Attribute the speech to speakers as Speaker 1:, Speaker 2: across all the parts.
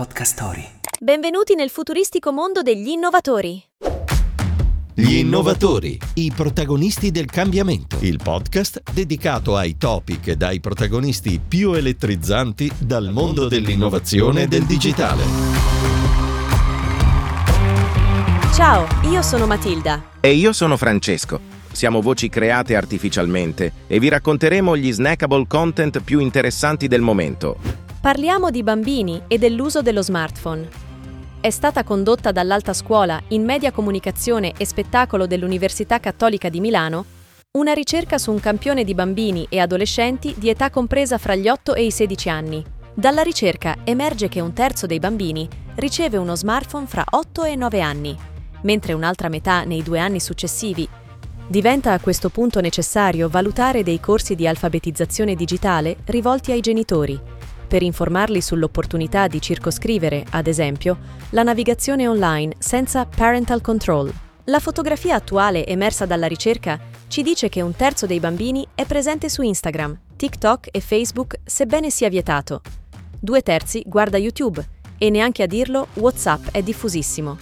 Speaker 1: Podcast Story.
Speaker 2: Benvenuti nel futuristico mondo degli innovatori.
Speaker 3: Gli innovatori, i protagonisti del cambiamento. Il podcast dedicato ai topic e ai protagonisti più elettrizzanti dal mondo dell'innovazione e del digitale.
Speaker 2: Ciao, io sono Matilda.
Speaker 4: E io sono Francesco. Siamo voci create artificialmente e vi racconteremo gli snackable content più interessanti del momento.
Speaker 2: Parliamo di bambini e dell'uso dello smartphone. È stata condotta dall'Alta Scuola in Media Comunicazione e Spettacolo dell'Università Cattolica di Milano una ricerca su un campione di bambini e adolescenti di età compresa fra gli 8 e i 16 anni. Dalla ricerca emerge che un terzo dei bambini riceve uno smartphone fra 8 e 9 anni, mentre un'altra metà nei due anni successivi Diventa a questo punto necessario valutare dei corsi di alfabetizzazione digitale rivolti ai genitori, per informarli sull'opportunità di circoscrivere, ad esempio, la navigazione online senza parental control. La fotografia attuale emersa dalla ricerca ci dice che un terzo dei bambini è presente su Instagram, TikTok e Facebook, sebbene sia vietato. Due terzi guarda YouTube e neanche a dirlo WhatsApp è diffusissimo.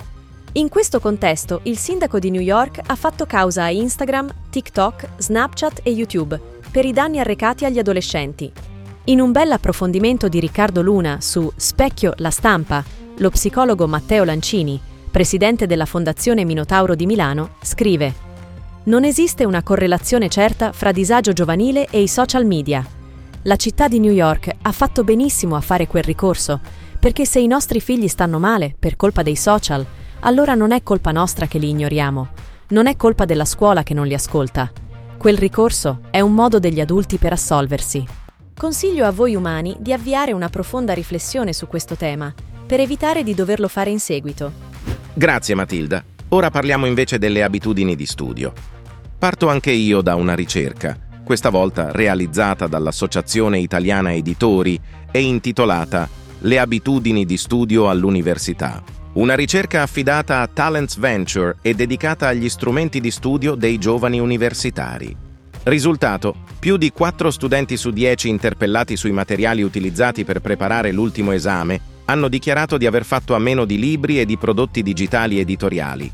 Speaker 2: In questo contesto, il sindaco di New York ha fatto causa a Instagram, TikTok, Snapchat e YouTube per i danni arrecati agli adolescenti. In un bel approfondimento di Riccardo Luna su Specchio la stampa, lo psicologo Matteo Lancini, presidente della Fondazione Minotauro di Milano, scrive Non esiste una correlazione certa fra disagio giovanile e i social media. La città di New York ha fatto benissimo a fare quel ricorso, perché se i nostri figli stanno male per colpa dei social, allora non è colpa nostra che li ignoriamo, non è colpa della scuola che non li ascolta. Quel ricorso è un modo degli adulti per assolversi. Consiglio a voi umani di avviare una profonda riflessione su questo tema, per evitare di doverlo fare in seguito.
Speaker 4: Grazie Matilda. Ora parliamo invece delle abitudini di studio. Parto anche io da una ricerca, questa volta realizzata dall'Associazione Italiana Editori e intitolata Le abitudini di studio all'università. Una ricerca affidata a Talents Venture e dedicata agli strumenti di studio dei giovani universitari. Risultato: più di 4 studenti su 10 interpellati sui materiali utilizzati per preparare l'ultimo esame hanno dichiarato di aver fatto a meno di libri e di prodotti digitali editoriali.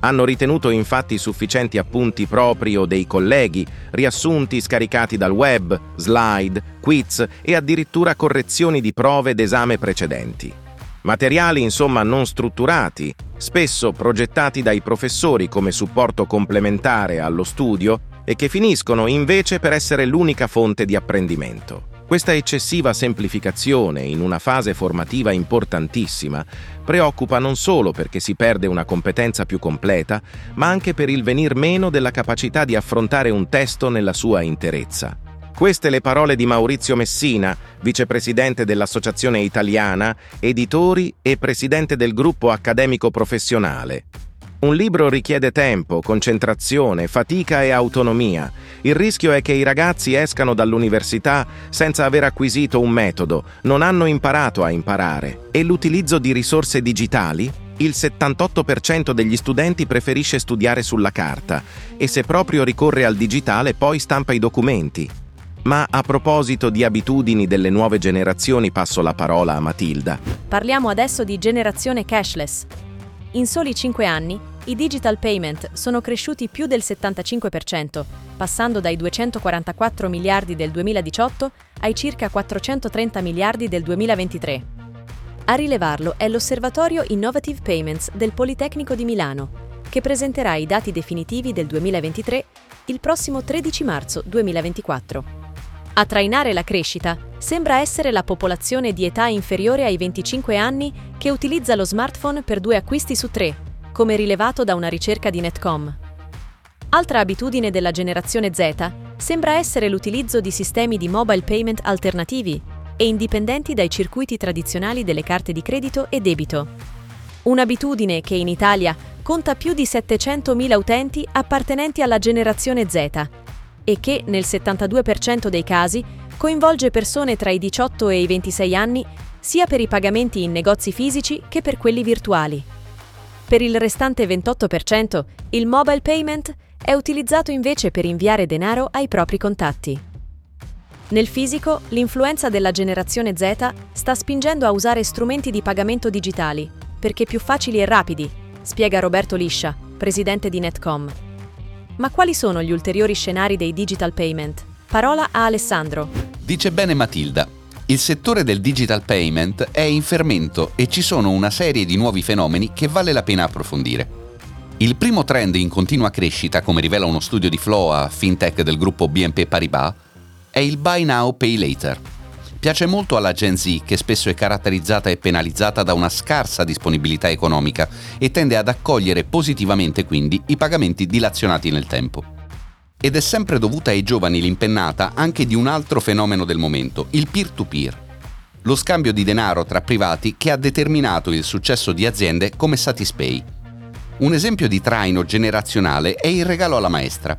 Speaker 4: Hanno ritenuto infatti sufficienti appunti propri o dei colleghi, riassunti scaricati dal web, slide, quiz e addirittura correzioni di prove d'esame precedenti. Materiali insomma non strutturati, spesso progettati dai professori come supporto complementare allo studio e che finiscono invece per essere l'unica fonte di apprendimento. Questa eccessiva semplificazione in una fase formativa importantissima preoccupa non solo perché si perde una competenza più completa, ma anche per il venir meno della capacità di affrontare un testo nella sua interezza. Queste le parole di Maurizio Messina, vicepresidente dell'Associazione Italiana, editori e presidente del gruppo accademico professionale. Un libro richiede tempo, concentrazione, fatica e autonomia. Il rischio è che i ragazzi escano dall'università senza aver acquisito un metodo, non hanno imparato a imparare. E l'utilizzo di risorse digitali? Il 78% degli studenti preferisce studiare sulla carta e se proprio ricorre al digitale poi stampa i documenti. Ma a proposito di abitudini delle nuove generazioni passo la parola a Matilda.
Speaker 2: Parliamo adesso di generazione cashless. In soli 5 anni, i digital payment sono cresciuti più del 75%, passando dai 244 miliardi del 2018 ai circa 430 miliardi del 2023. A rilevarlo è l'Osservatorio Innovative Payments del Politecnico di Milano, che presenterà i dati definitivi del 2023 il prossimo 13 marzo 2024. A trainare la crescita sembra essere la popolazione di età inferiore ai 25 anni che utilizza lo smartphone per due acquisti su tre, come rilevato da una ricerca di Netcom. Altra abitudine della generazione Z sembra essere l'utilizzo di sistemi di mobile payment alternativi e indipendenti dai circuiti tradizionali delle carte di credito e debito. Un'abitudine che in Italia conta più di 700.000 utenti appartenenti alla generazione Z e che, nel 72% dei casi, coinvolge persone tra i 18 e i 26 anni sia per i pagamenti in negozi fisici che per quelli virtuali. Per il restante 28%, il mobile payment è utilizzato invece per inviare denaro ai propri contatti. Nel fisico, l'influenza della generazione Z sta spingendo a usare strumenti di pagamento digitali, perché più facili e rapidi, spiega Roberto Liscia, presidente di Netcom. Ma quali sono gli ulteriori scenari dei digital payment? Parola a Alessandro.
Speaker 1: Dice bene Matilda. Il settore del digital payment è in fermento e ci sono una serie di nuovi fenomeni che vale la pena approfondire. Il primo trend in continua crescita, come rivela uno studio di Floa, fintech del gruppo BNP Paribas, è il Buy Now Pay Later. Piace molto alla Gen Z che spesso è caratterizzata e penalizzata da una scarsa disponibilità economica e tende ad accogliere positivamente quindi i pagamenti dilazionati nel tempo. Ed è sempre dovuta ai giovani l'impennata anche di un altro fenomeno del momento, il peer-to-peer. Lo scambio di denaro tra privati che ha determinato il successo di aziende come Satispay. Un esempio di traino generazionale è il regalo alla maestra.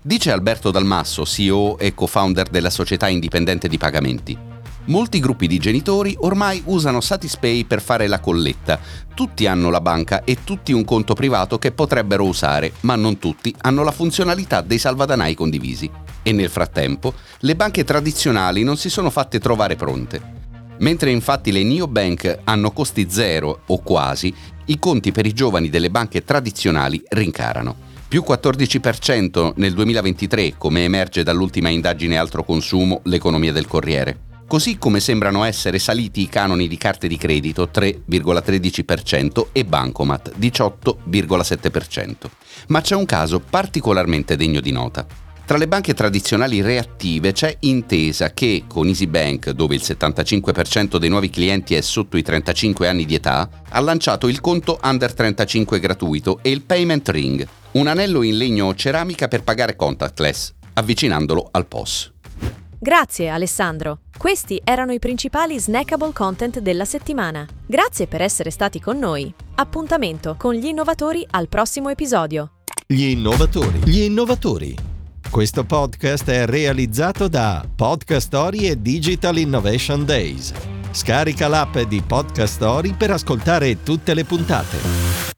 Speaker 1: Dice Alberto Dalmasso, CEO e co-founder della società indipendente di pagamenti. Molti gruppi di genitori ormai usano Satispay per fare la colletta. Tutti hanno la banca e tutti un conto privato che potrebbero usare, ma non tutti hanno la funzionalità dei salvadanai condivisi. E nel frattempo, le banche tradizionali non si sono fatte trovare pronte. Mentre infatti le neobank hanno costi zero o quasi, i conti per i giovani delle banche tradizionali rincarano più 14% nel 2023, come emerge dall'ultima indagine altro consumo, l'economia del Corriere. Così come sembrano essere saliti i canoni di carte di credito 3,13% e Bancomat 18,7%. Ma c'è un caso particolarmente degno di nota. Tra le banche tradizionali reattive c'è Intesa che, con EasyBank, dove il 75% dei nuovi clienti è sotto i 35 anni di età, ha lanciato il conto Under 35 gratuito e il Payment Ring, un anello in legno o ceramica per pagare contactless, avvicinandolo al POS.
Speaker 2: Grazie Alessandro. Questi erano i principali snackable content della settimana. Grazie per essere stati con noi. Appuntamento con gli innovatori al prossimo episodio.
Speaker 3: Gli innovatori. Gli innovatori questo podcast è realizzato da Podcast Story e Digital Innovation Days. Scarica l'app di Podcast Story per ascoltare tutte le puntate.